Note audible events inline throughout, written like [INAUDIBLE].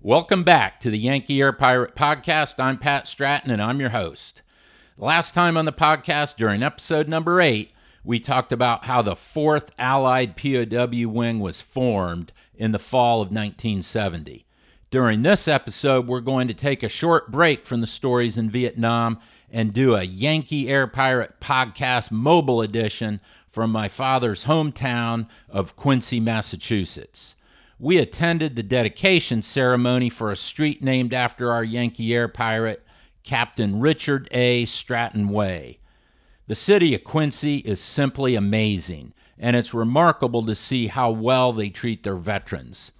Welcome back to the Yankee Air Pirate Podcast. I'm Pat Stratton and I'm your host. Last time on the podcast, during episode number eight, we talked about how the 4th Allied POW Wing was formed in the fall of 1970. During this episode, we're going to take a short break from the stories in Vietnam and do a Yankee Air Pirate Podcast mobile edition from my father's hometown of Quincy, Massachusetts we attended the dedication ceremony for a street named after our Yankee air pirate, Captain Richard A. Stratton Way. The city of Quincy is simply amazing, and it's remarkable to see how well they treat their veterans.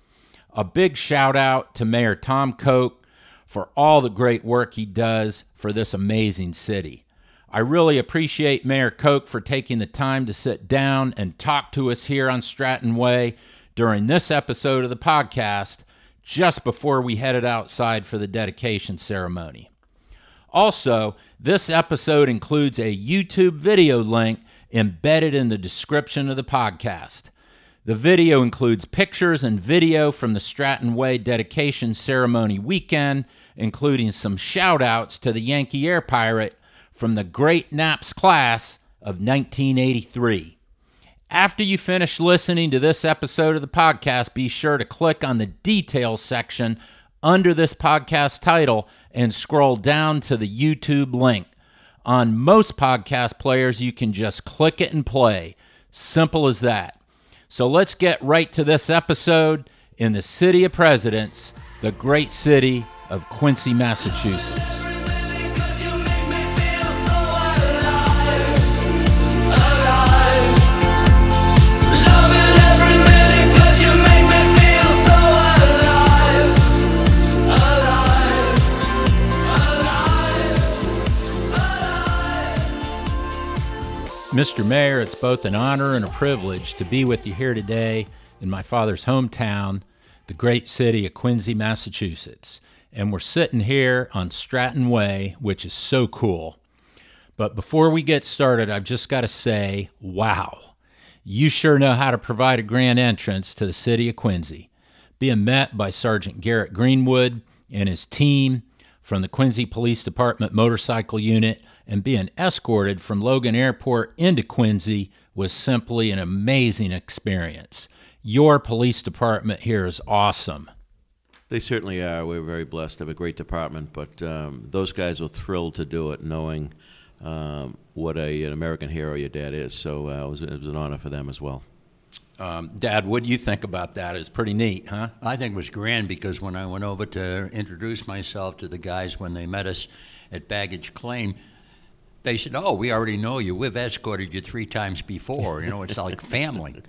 A big shout out to Mayor Tom Koch for all the great work he does for this amazing city. I really appreciate Mayor Koch for taking the time to sit down and talk to us here on Stratton Way during this episode of the podcast just before we headed outside for the dedication ceremony. Also, this episode includes a YouTube video link embedded in the description of the podcast. The video includes pictures and video from the Stratton Way dedication ceremony weekend, including some shout outs to the Yankee Air Pirate from the Great Naps class of 1983. After you finish listening to this episode of the podcast, be sure to click on the details section under this podcast title and scroll down to the YouTube link. On most podcast players, you can just click it and play. Simple as that. So let's get right to this episode in the City of Presidents, the great city of Quincy, Massachusetts. Mr. Mayor, it's both an honor and a privilege to be with you here today in my father's hometown, the great city of Quincy, Massachusetts. And we're sitting here on Stratton Way, which is so cool. But before we get started, I've just got to say, wow, you sure know how to provide a grand entrance to the city of Quincy. Being met by Sergeant Garrett Greenwood and his team from the Quincy Police Department Motorcycle Unit and being escorted from Logan Airport into Quincy was simply an amazing experience. Your police department here is awesome. They certainly are. We're very blessed to have a great department, but um, those guys were thrilled to do it, knowing um, what a, an American hero your dad is. So uh, it, was, it was an honor for them as well. Um, Dad, what do you think about that? It's pretty neat, huh? I think it was grand because when I went over to introduce myself to the guys when they met us at baggage claim, they said, "Oh, we already know you. We've escorted you three times before. You know, it's like [LAUGHS] family."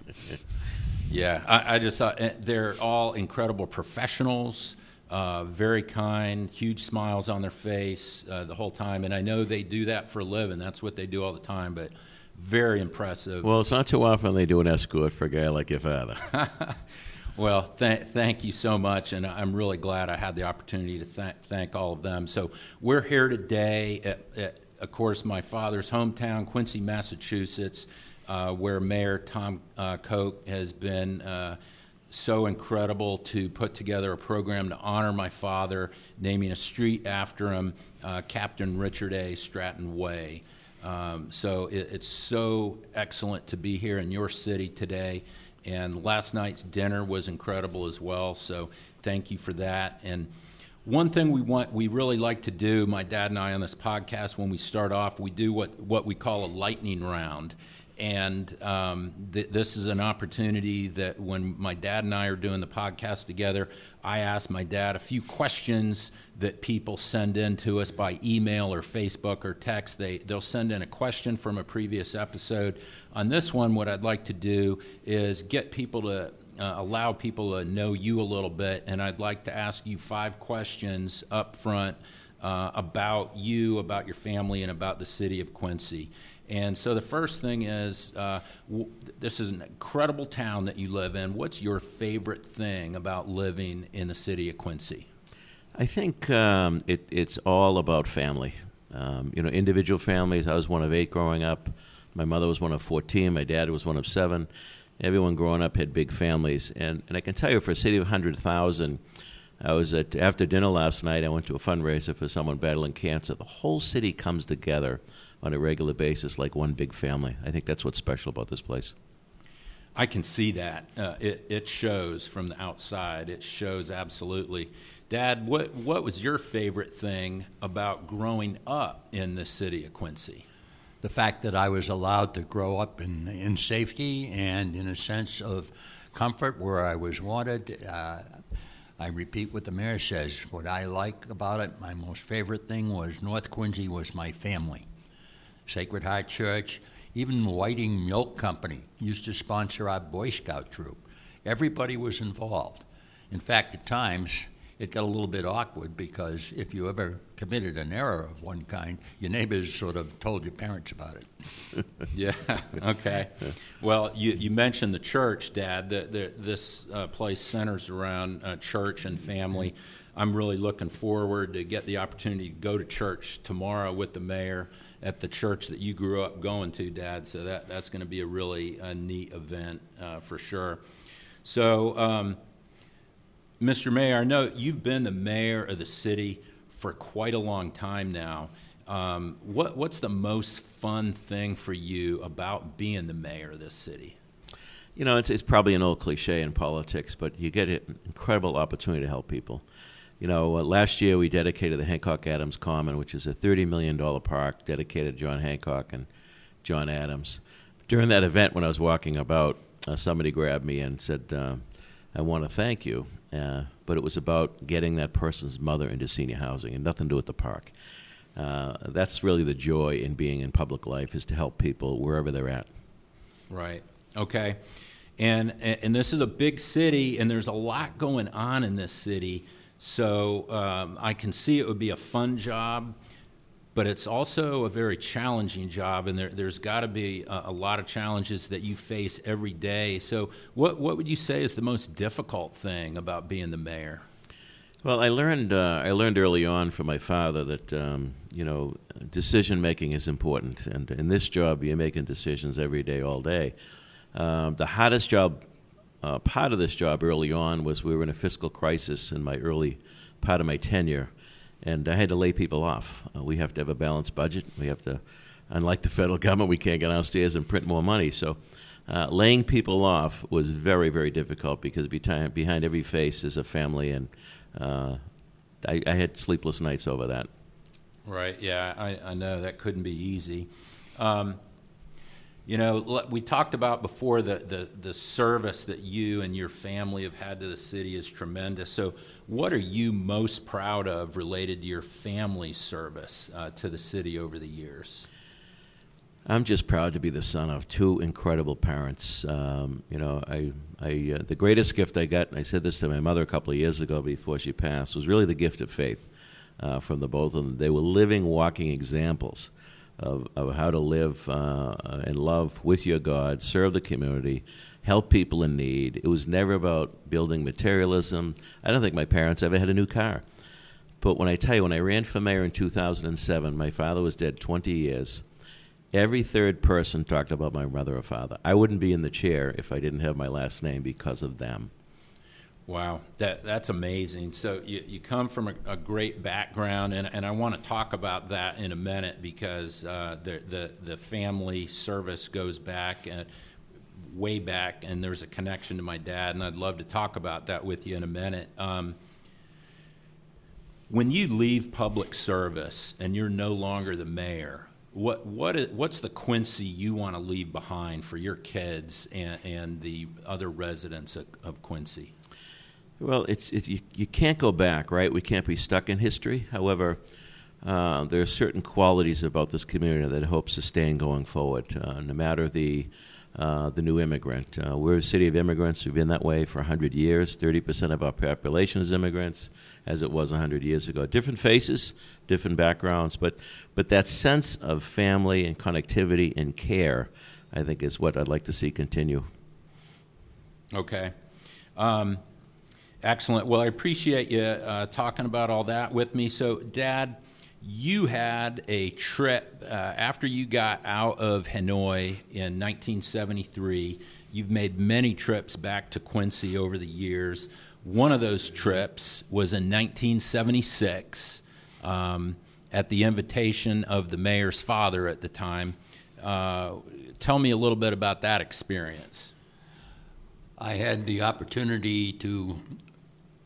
Yeah, I, I just thought eh, they're all incredible professionals. Uh, very kind, huge smiles on their face uh, the whole time, and I know they do that for a living. That's what they do all the time. But very impressive. Well, it's not too often they do an escort for a guy like your father. [LAUGHS] well, th- thank you so much, and I'm really glad I had the opportunity to th- thank all of them. So we're here today at, at of course, my father's hometown, Quincy, Massachusetts, uh, where Mayor Tom uh, Koch has been uh, so incredible to put together a program to honor my father, naming a street after him, uh, Captain Richard A. Stratton Way. Um, so it, it's so excellent to be here in your city today. And last night's dinner was incredible as well. So thank you for that. And one thing we want we really like to do my dad and i on this podcast when we start off we do what what we call a lightning round and um, th- this is an opportunity that when my dad and I are doing the podcast together, I ask my dad a few questions that people send in to us by email or Facebook or text. They they'll send in a question from a previous episode. On this one, what I'd like to do is get people to uh, allow people to know you a little bit, and I'd like to ask you five questions up front uh, about you, about your family, and about the city of Quincy. And so the first thing is uh, w- this is an incredible town that you live in. What's your favorite thing about living in the city of Quincy? I think um, it, it's all about family. Um, you know, individual families. I was one of eight growing up. My mother was one of 14. My dad was one of seven everyone growing up had big families. And, and I can tell you, for a city of 100,000, I was at after dinner last night. I went to a fundraiser for someone battling cancer. The whole city comes together on a regular basis like one big family. I think that's what's special about this place. I can see that. Uh, it, it shows from the outside. It shows absolutely. Dad, what, what was your favorite thing about growing up in the city of Quincy? The fact that I was allowed to grow up in, in safety and in a sense of comfort where I was wanted. Uh, I repeat what the mayor says. What I like about it, my most favorite thing was North Quincy was my family. Sacred Heart Church, even Whiting Milk Company used to sponsor our Boy Scout troop. Everybody was involved. In fact, at times, it got a little bit awkward because if you ever committed an error of one kind, your neighbors sort of told your parents about it. [LAUGHS] yeah, [LAUGHS] okay. Well, you, you mentioned the church, Dad. The, the, this uh, place centers around uh, church and family. I'm really looking forward to get the opportunity to go to church tomorrow with the mayor at the church that you grew up going to, Dad. So that, that's going to be a really uh, neat event uh, for sure. So, um, Mr. Mayor, I know you've been the mayor of the city for quite a long time now. Um, what, what's the most fun thing for you about being the mayor of this city? You know, it's, it's probably an old cliche in politics, but you get an incredible opportunity to help people. You know, uh, last year we dedicated the Hancock Adams Common, which is a $30 million park dedicated to John Hancock and John Adams. During that event, when I was walking about, uh, somebody grabbed me and said, uh, I want to thank you. Uh, but it was about getting that person's mother into senior housing and nothing to do with the park. Uh, that's really the joy in being in public life is to help people wherever they're at. Right. Okay. And and this is a big city, and there's a lot going on in this city. So um, I can see it would be a fun job but it's also a very challenging job, and there, has got to be a, a, lot of challenges that you face every day. So, what, what would you say is the most difficult thing about being the mayor? Well, I learned uh, I learned early on from my father that um, you know decision making is important, and in this job you're making decisions every day, all day. Um, the hardest job, uh, part of this job early on was we were in a fiscal crisis in my early part of my tenure, and I had to lay people off. Uh, we have to have a balanced budget. We have to, unlike the federal [LAUGHS] government, we can't get downstairs and print more money. So, uh, laying people off was very, very difficult because behind, behind every face is a family, and uh, I, I, had sleepless nights over that. Right. Yeah, I, I know that couldn't be easy. Um, you know, we talked about before the, the, the service that you and your family have had to the city is tremendous. So, what are you most proud of related to your family service uh, to the city over the years? I'm just proud to be the son of two incredible parents. Um, you know, I, I, uh, the greatest gift I got, and I said this to my mother a couple of years ago before she passed, was really the gift of faith uh, from the both of them. They were living, walking examples of, of how to live uh, and love with your God, serve the community, help people in need. It was never about building materialism. I don't think my parents ever had a new car. But when I tell you, when I ran for mayor in 2007, my father was dead 20 years. Every third person talked about my mother or father. I wouldn't be in the chair if I didn't have my last name because of them. Wow, that that's amazing. So you, you come from a, a great background, and, and I want to talk about that in a minute because uh, the, the the family service goes back and way back, and there's a connection to my dad, and I'd love to talk about that with you in a minute. Um, when you leave public service and you're no longer the mayor, what what is, what's the Quincy you want to leave behind for your kids and, and the other residents of, of Quincy? Well, it's, you, you can't go back, right? We can't be stuck in history. However, uh, there are certain qualities about this community that I hope sustain going forward, uh, no matter the uh, the new immigrant. Uh, we're a city of immigrants. We've been that way for 100 years. 30% of our population is immigrants, as it was 100 years ago. Different faces, different backgrounds, but, but that sense of family and connectivity and care, I think, is what I'd like to see continue. Okay. Um, Excellent. Well, I appreciate you uh, talking about all that with me. So, Dad, you had a trip uh, after you got out of Hanoi in 1973. You've made many trips back to Quincy over the years. one of those trips was in 1976 um, at the invitation of the mayor's father at the time. Uh, tell me a little bit about that experience. I had the opportunity to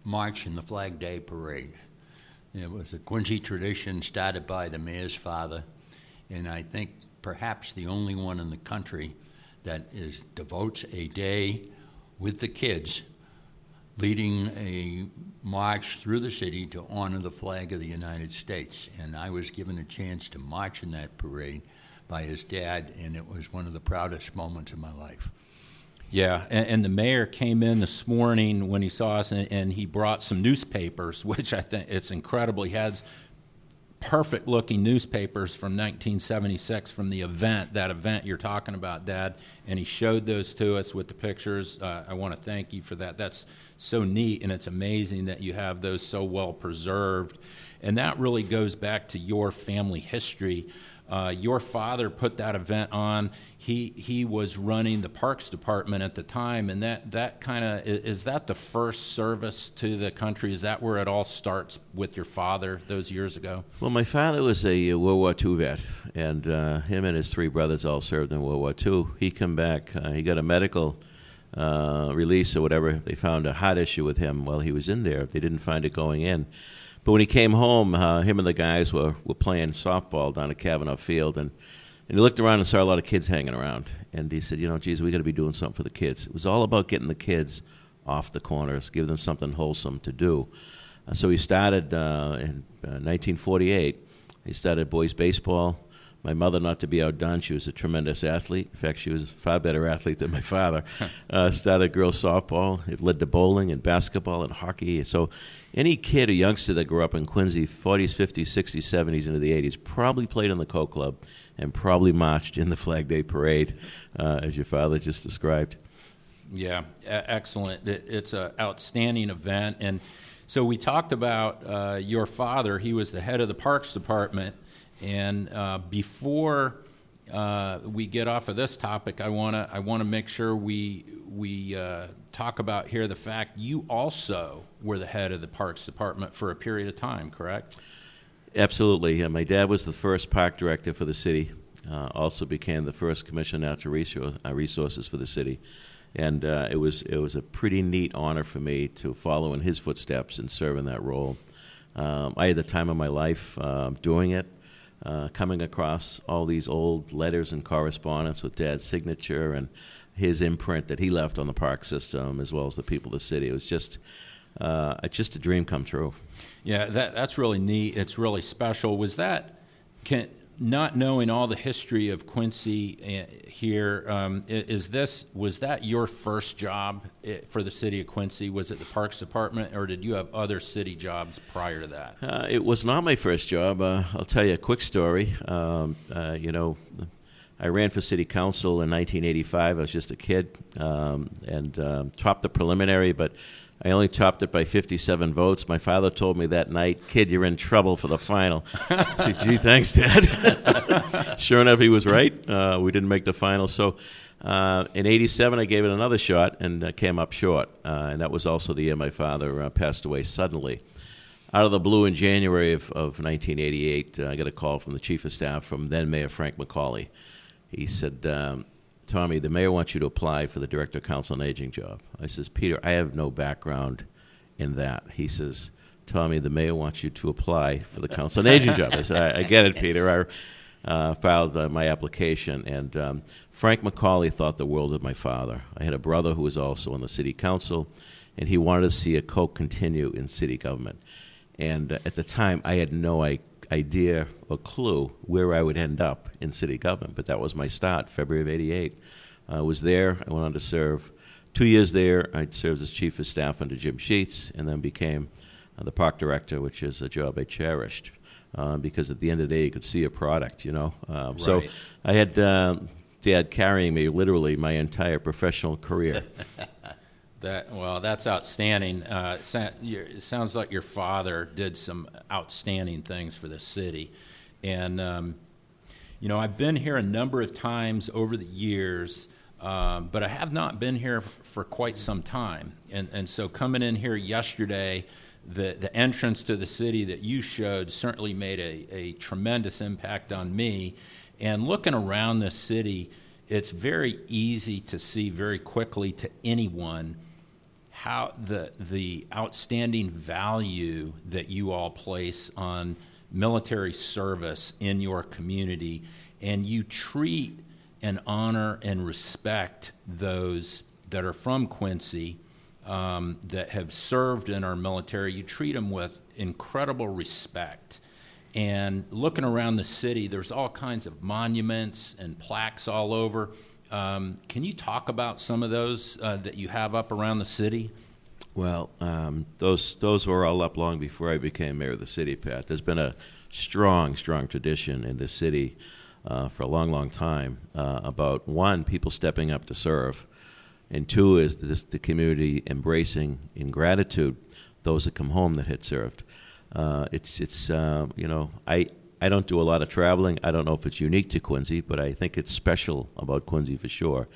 march in the Flag Day Parade. It was a Quincy tradition started by the mayor's father, and I think perhaps the only one in the country that is devotes a day with the kids leading a march through the city to honor the flag of the United States. And I was given a chance to march in that parade by his dad, and it was one of the proudest moments of my life. Yeah, and, and, the mayor came in this morning when he saw us, and, and, he brought some newspapers, [LAUGHS] which I think it's incredible. He has perfect looking newspapers from 1976 from the event, that event you're talking about, Dad. And he showed those to us with the pictures. Uh, I want to thank you for that. That's so neat, and it's amazing that you have those so well preserved. And that really goes back to your family history. Uh, your father put that event on. He he was running the parks department at the time, and that that kind of is that the first service to the country. Is that where it all starts with your father those years ago? Well, my father was a World War II vet, and uh, him and his three brothers all served in World War II. He come back. Uh, he got a medical. Uh, release or whatever, they found a heart issue with him while he was in there. They didn't find it going in. But when he came home, uh, him and the guys were, were playing softball down at Kavanaugh Field, and, and he looked around and saw a lot of kids hanging around. And he said, You know, geez, we got to be doing something for the kids. It was all about getting the kids off the corners, give them something wholesome to do. Uh, so he started uh, in 1948. Uh, he started boys baseball. My mother, not to be outdone, she was a tremendous athlete. In fact, she was a far better athlete than my father. [LAUGHS] uh, started girls softball. It led to bowling and basketball and hockey. So any kid or youngster that grew up in Quincy, 40s, 50s, 60s, 70s, into the 80s, probably played in the Koch Club and probably marched in the Flag Day Parade, uh, as your father just described. Yeah, excellent. It's an outstanding event. And so we talked about uh, your father. He was the head of the Parks Department. And uh, before uh, we get off of this topic, I want to I want to make sure we we uh, talk about here the fact you also were the head of the Parks Department for a period of time, correct? Absolutely. my dad was the first park director for the city. Uh, also became the first commissioner of natural uh, resources for the city, and uh, it was it was a pretty neat honor for me to follow in his footsteps and serve in that role. Um, I had the time of my life um, doing it. Uh, coming across all these old letters and correspondence with Dad's signature and his imprint that he left on the park system, as well as the people of the city. It was just uh, just a dream come true. Yeah, that, that's really neat. It's really special. Was that can, not knowing all the history of Quincy uh, here? Um, is this was that your first job eh, for the city of Quincy? Was it the Parks Department, or did you have other city jobs prior to that? Uh, it was not my first job. Uh, I'll tell you a quick story. Um, uh, you know, I ran for city council in 1985. I was just a kid um, and um, topped the preliminary, but I only topped it by 57 votes. My father told me that night, "Kid, you're in trouble for the final." I said, "Gee, thanks, Dad." [LAUGHS] sure enough, he was right. Uh, we didn't make the final, so. Uh, in '87, I gave it another shot and uh, came up short, uh, and that was also the year my father uh, passed away suddenly out of the blue in January of, of 1988, uh, I got a call from the chief of staff from then Mayor Frank McCauley he said, um, Tommy, the mayor wants you to apply for the director of council on aging job. I says, Peter, I have no background in that. He says, Tommy, the mayor wants you to apply for the council on aging job. I said, I, I get it, Peter. I uh, filed uh, my application, and um, Frank McCauley thought the world of my father. I had a brother who was also on the city council, and he wanted to see a Koch continue in city government. And uh, at the time, I had no idea idea or clue where I would end up in city government. But that was my start, February of '88. I was there. I went on to serve two years there. I served as chief of staff under Jim Sheets, and then became uh, the park director, which is a job I cherished. Uh, because at the end of the day, you could see a product, you know. Um, right. So I had uh, Dad carrying me literally my entire professional career. [LAUGHS] That well, that's outstanding. Uh, it sounds like your father did some outstanding things for the city, and um, you know I've been here a number of times over the years. um, but I have not been here for quite some time. And, and so coming in here yesterday, the, the entrance to the city that you showed certainly made a, a tremendous impact on me. And looking around the city, it's very easy to see very quickly to anyone how the the outstanding value that you all place on military service in your community and you treat and honor and respect those that are from Quincy um, that have served in our military. You treat them with incredible respect. And looking around the city, there's all kinds of monuments and plaques all over. Um, can you talk about some of those uh, that you have up around the city? Well, um, those those were all up long before I became mayor of the city, Pat. There's been a strong, strong tradition in the city uh, for a long, long time uh, about one, people stepping up to serve, and two is this, the community embracing in gratitude those that come home that had served. Uh, it's it's uh, you know I I don't do a lot of traveling. I don't know if it's unique to Quincy, but I think it's special about Quincy for sure.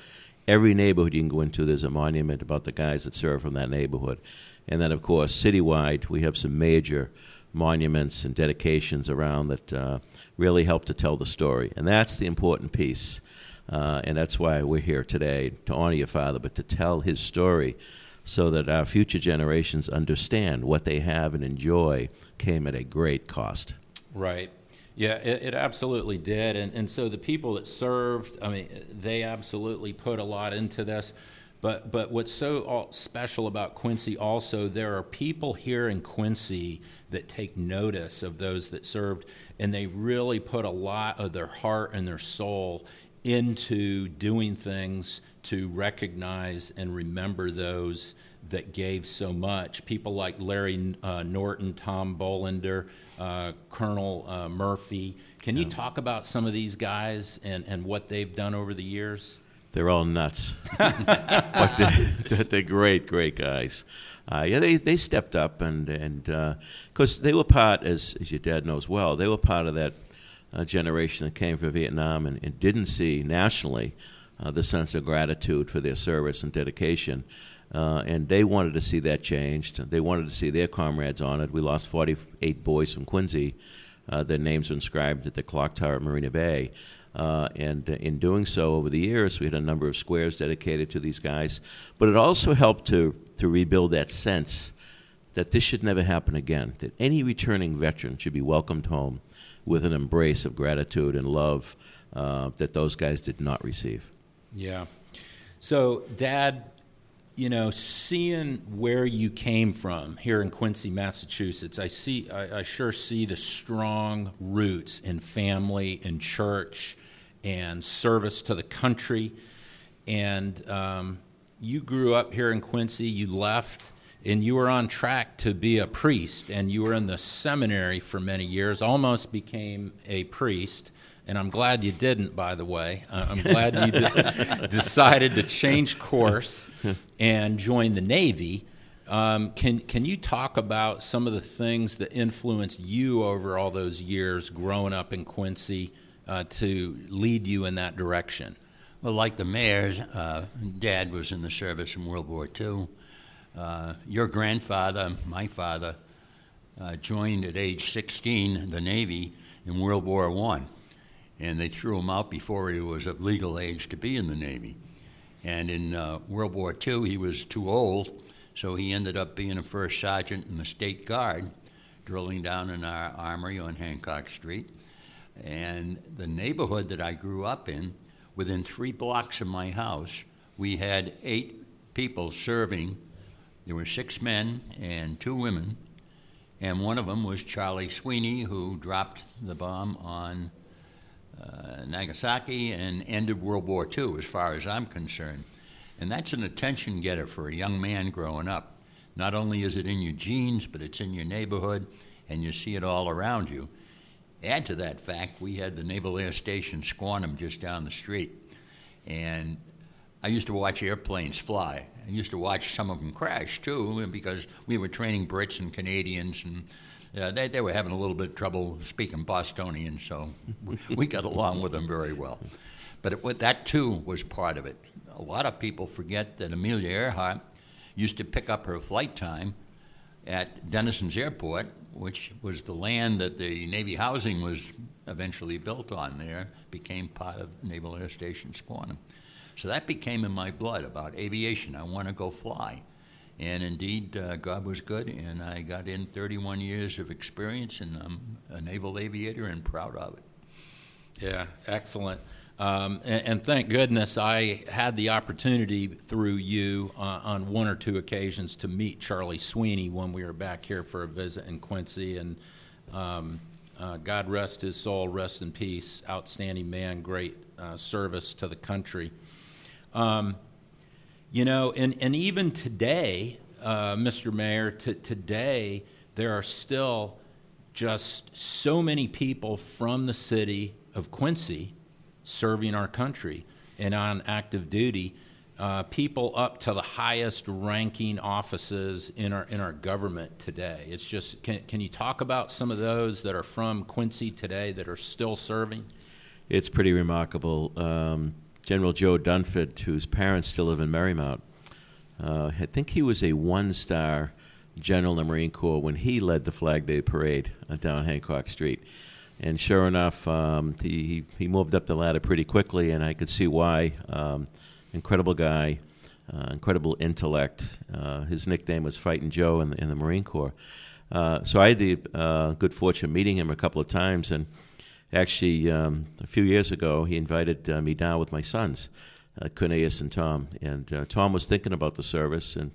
Every neighborhood you can go into, there's a monument about the guys that serve from that neighborhood, and then of course citywide we have some major monuments and dedications around that uh, really help to tell the story. And that's the important piece. Uh, and that's why we're here today to honor your father, but to tell his story so that our future generations understand what they have and enjoy came at a great cost. Right. Yeah, it, it, absolutely did. And, and so the people that served, I mean, they absolutely put a lot into this. But, but what's so special about Quincy also, there are people here in Quincy that take notice of those that served, and they really put a lot of their heart and their soul into doing things to recognize and remember those that gave so much. People like Larry uh, Norton, Tom Bolander, uh, Colonel uh, Murphy. Can you talk about some of these guys and, and what they've done over the years? They're all nuts, [LAUGHS] but they're, they're, great, great guys. Uh, yeah, they, they stepped up and and because uh, they were part, as as your dad knows well, they were part of that uh, generation that came from Vietnam and, and didn't see nationally uh, the sense of gratitude for their service and dedication. Uh, and they wanted to see that changed. They wanted to see their comrades honored. We lost 48 boys from Quincy. Uh, their names inscribed at the clock tower at Marina Bay. Uh, and in doing so over the years, we had a number of squares dedicated to these guys. But it also helped to, to rebuild that sense that this should never happen again, that any returning veteran should be welcomed home with an embrace of gratitude and love uh, that those guys did not receive. Yeah. So, Dad, you know, seeing where you came from here in Quincy, Massachusetts, I see, I, I sure see the strong roots in family and church and service to the country. And um, you grew up here in Quincy, you left, and you were on track to be a priest, and you were in the seminary for many years, almost became a priest. And I'm glad you didn't, by the way. Uh, I'm glad you de- [LAUGHS] decided to change course and join the Navy. Um, can can you talk about some of the things that influenced you over all those years growing up in Quincy? uh, to lead you in that direction? Well, like the mayor's, uh, dad was in the service in World War II. Uh, your grandfather, my father, uh, joined at age 16 the Navy in World War I, and they threw him out before he was of legal age to be in the Navy. And in uh, World War II, he was too old, so he ended up being a first sergeant in the State Guard, drilling down in our armory on Hancock Street. And the neighborhood that I grew up in, within three blocks of my house, we had eight people serving. There were six men and two women, and one of them was Charlie Sweeney, who dropped the bomb on uh, Nagasaki and ended World War II, as far as I'm concerned. And that's an attention getter for a young man growing up. Not only is it in your genes, but it's in your neighborhood, and you see it all around you. Add to that fact, we had the Naval Air Station Squantum just down the street. And I used to watch airplanes fly. I used to watch some of them crash too, because we were training Brits and Canadians, and uh, they, they were having a little bit of trouble speaking Bostonian, so we, we got along with them very well. But it, that too was part of it. A lot of people forget that Amelia Earhart used to pick up her flight time at Dennison's Airport, which was the land that the Navy housing was eventually built on there, became part of Naval Air Station Squantum. So that became in my blood about aviation. I want to go fly. And indeed, uh, God was good, and I got in 31 years of experience, and I'm a naval aviator and proud of it. Yeah, excellent. Um, and, and, thank goodness I had the opportunity through you uh, on one or two occasions to meet Charlie Sweeney when we were back here for a visit in Quincy. And um, uh, God rest his soul, rest in peace. Outstanding man, great uh, service to the country. Um, you know, and, and even today, uh, Mr. Mayor, t- today, there are still just so many people from the city of Quincy serving our country and on active duty. Uh, people up to the highest ranking offices in our in our government today. It's just can can you talk about some of those that are from Quincy today that are still serving? It's pretty remarkable. Um, General Joe Dunford, whose parents still live in Merrymount, uh, I think he was a one-star general in the Marine Corps when he led the Flag Day Parade down Hancock Street and sure enough, um, he, he moved up the ladder pretty quickly, and I could see why. Um, incredible guy, uh, incredible intellect. Uh, his nickname was Fighting Joe in the, in the Marine Corps. Uh, so I had the uh, good fortune of meeting him a couple of times, and actually, um, a few years ago, he invited uh, me down with my sons, uh, Cornelius and Tom. And uh, Tom was thinking about the service, and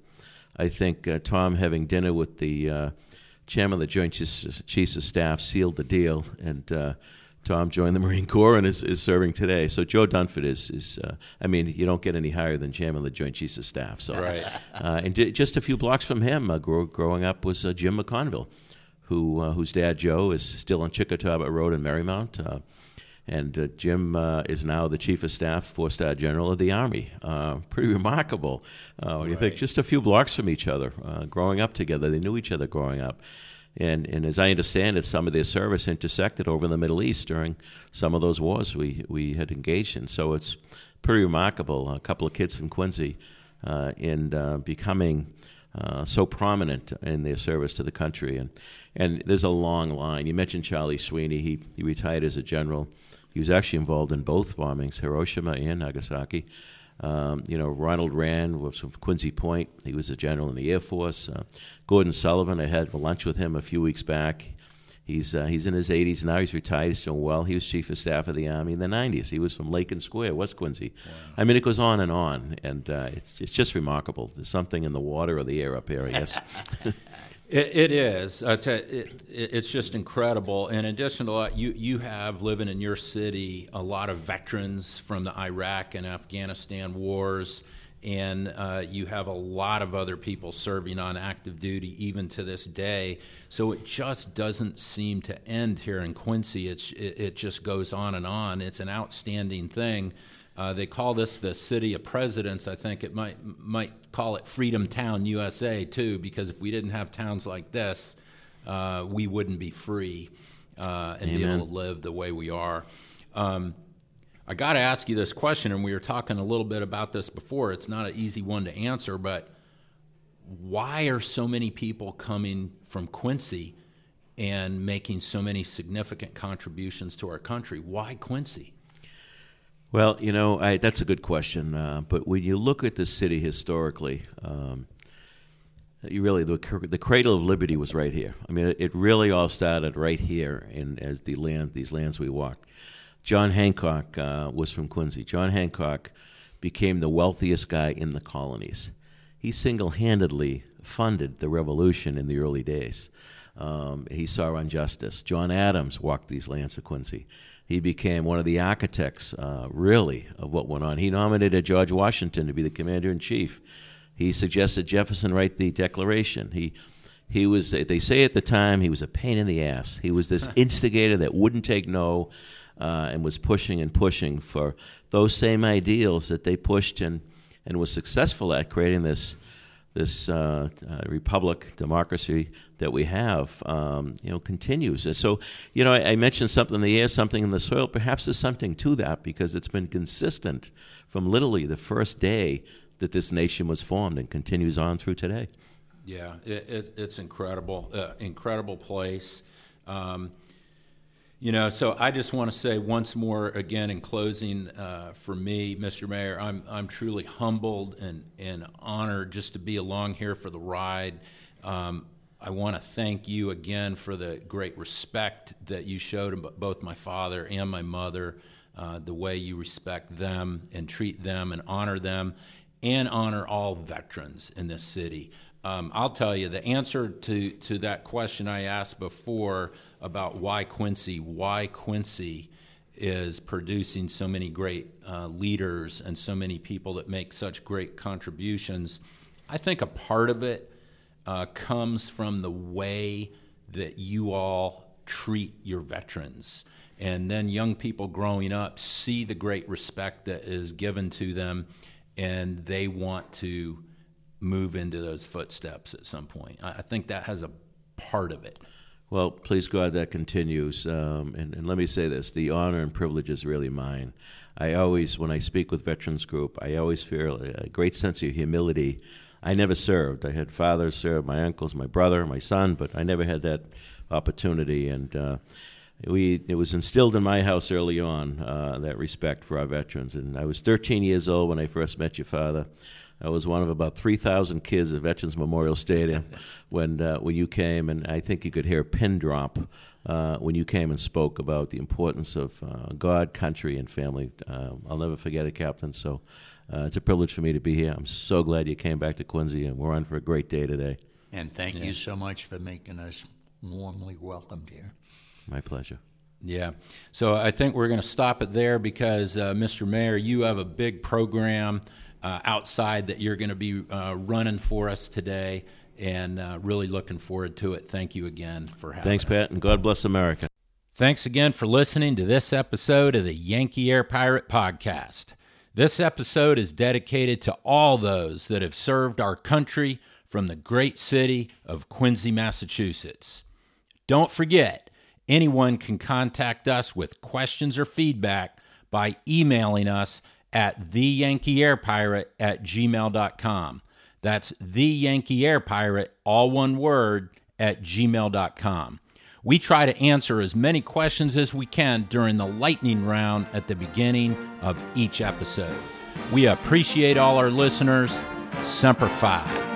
I think Tom having dinner with the chairman of the Joint Chiefs of Staff sealed the deal, and uh, Tom joined the [LAUGHS] Marine Corps and is, is serving today. So Joe Dunford is, is uh, I mean, you don't get any higher than chairman of the Joint Chiefs of Staff. So, right. uh, and d- just a few blocks from him, uh, grow, growing up was uh, Jim McConville, who uh, whose dad Joe is still on Chickatabot Road in Merrymount. and Jim is now the Chief of Staff, four-star General of the Army. pretty remarkable. Right. You think just a few blocks from each other, growing up together. They knew each other growing up. And, and as I understand it, some of their service intersected over in the Middle East during some of those wars we, we had engaged in. So it's pretty remarkable. A couple of kids from Quincy uh, in uh, becoming uh, so prominent in their service to the country. And, and there's a long line. You mentioned Charlie Sweeney. He, he retired as a general. He was actually involved in both bombings, Hiroshima and Nagasaki. Um, you know, Ronald Rand was from Quincy Point. He was a general in the Air Force. Uh, Gordon Sullivan, I had lunch with him a few weeks back. He's uh, he's in his 80s now. He's retired. He's doing well. He was chief of staff of the Army in the 90s. He was from Lakin Square, West Quincy. Wow. I mean, it goes on and on, and uh, it's it's just remarkable. There's something in the water or the air up here, I guess. [LAUGHS] It, it is. Uh, it, it's just incredible. In addition to that, you you have living in your city a lot of veterans from the Iraq and Afghanistan wars, and uh, you have a lot of other people serving on active duty even to this day. So it just doesn't seem to end here in Quincy. It's it, it just goes on and on. It's an outstanding thing. Uh, they call this the city of presidents. I think it might might call it Freedom Town, USA, too, because if we didn't have towns like this, uh, we wouldn't be free uh, and Amen. be able to live the way we are. Um, I got to ask you this question, and we were talking a little bit about this before. It's not an easy one to answer, but why are so many people coming from Quincy and making so many significant contributions to our country? Why Quincy? Well, you know, I, that's a good question. Uh, but when you look at the city historically, um, you really the, the cradle of liberty was right here. I mean, it, it really all started right here in as the land these lands we walked. John Hancock uh, was from Quincy. John Hancock became the wealthiest guy in the colonies. He single-handedly funded the revolution in the early days. Um, he saw injustice. John Adams walked these lands of Quincy he became one of the architects, uh, really, of what went on. He nominated George Washington to be the commander in chief. He suggested Jefferson write the Declaration. He he was they say at the time he was a pain in the ass. He was this [LAUGHS] instigator that wouldn't take no, uh, and was pushing and pushing for those same ideals that they pushed and and was successful at creating this this uh, uh, republic, democracy that we have, um, you know, continues. And so, you know, I, I, mentioned something in the air, something in the soil. Perhaps there's something to that because it's been consistent from literally the first day that this nation was formed and continues on through today. Yeah, it, it, it's incredible, uh, incredible place. Um, you know, so I just want to say once more again in closing, uh, for me, Mr. Mayor, I'm I'm truly humbled and and honored just to be along here for the ride. Um, I want to thank you again for the great respect that you showed both my father and my mother, uh, the way you respect them and treat them and honor them, and honor all veterans in this city. Um, I'll tell you the answer to to that question I asked before about why Quincy, why Quincy is producing so many great uh, leaders and so many people that make such great contributions. I think a part of it uh, comes from the way that you all treat your veterans. And then young people growing up see the great respect that is given to them, and they want to move into those footsteps at some point. I think that has a part of it. Well, please God, that continues. Um, and, and, let me say this the honor and privilege is really mine. I always, when I speak with Veterans Group, I always feel a great sense of humility. I never served. I had fathers serve, my uncles, my brother, my son, but I never had that opportunity. And uh, we, it was instilled in my house early on, uh, that respect for our veterans. And I was 13 years old when I first met your father. I was one of about 3,000 kids at Veterans Memorial Stadium when uh, when you came, and I think you could hear a pin drop uh, when you came and spoke about the importance of uh, God, country, and family. Uh, I'll never forget it, Captain. So uh, it's a privilege for me to be here. I'm so glad you came back to Quincy, and we're on for a great day today. And thank yeah. you so much for making us warmly welcomed here. My pleasure. Yeah. So I think we're going to stop it there because, uh, Mr. Mayor, you have a big program uh, outside that you're going to be uh, running for us today, and uh, really looking forward to it. Thank you again for having Thanks, us. Pat, and God bless America. Thanks again for listening to this episode of the Yankee Air Pirate Podcast. This episode is dedicated to all those that have served our country from the great city of Quincy, Massachusetts. Don't forget, anyone can contact us with questions or feedback by emailing us at the Yankee Air Pirate at gmail.com. That's the Yankee Air Pirate, all one word, at gmail.com. We try to answer as many questions as we can during the lightning round at the beginning of each episode. We appreciate all our listeners. Semper Fi.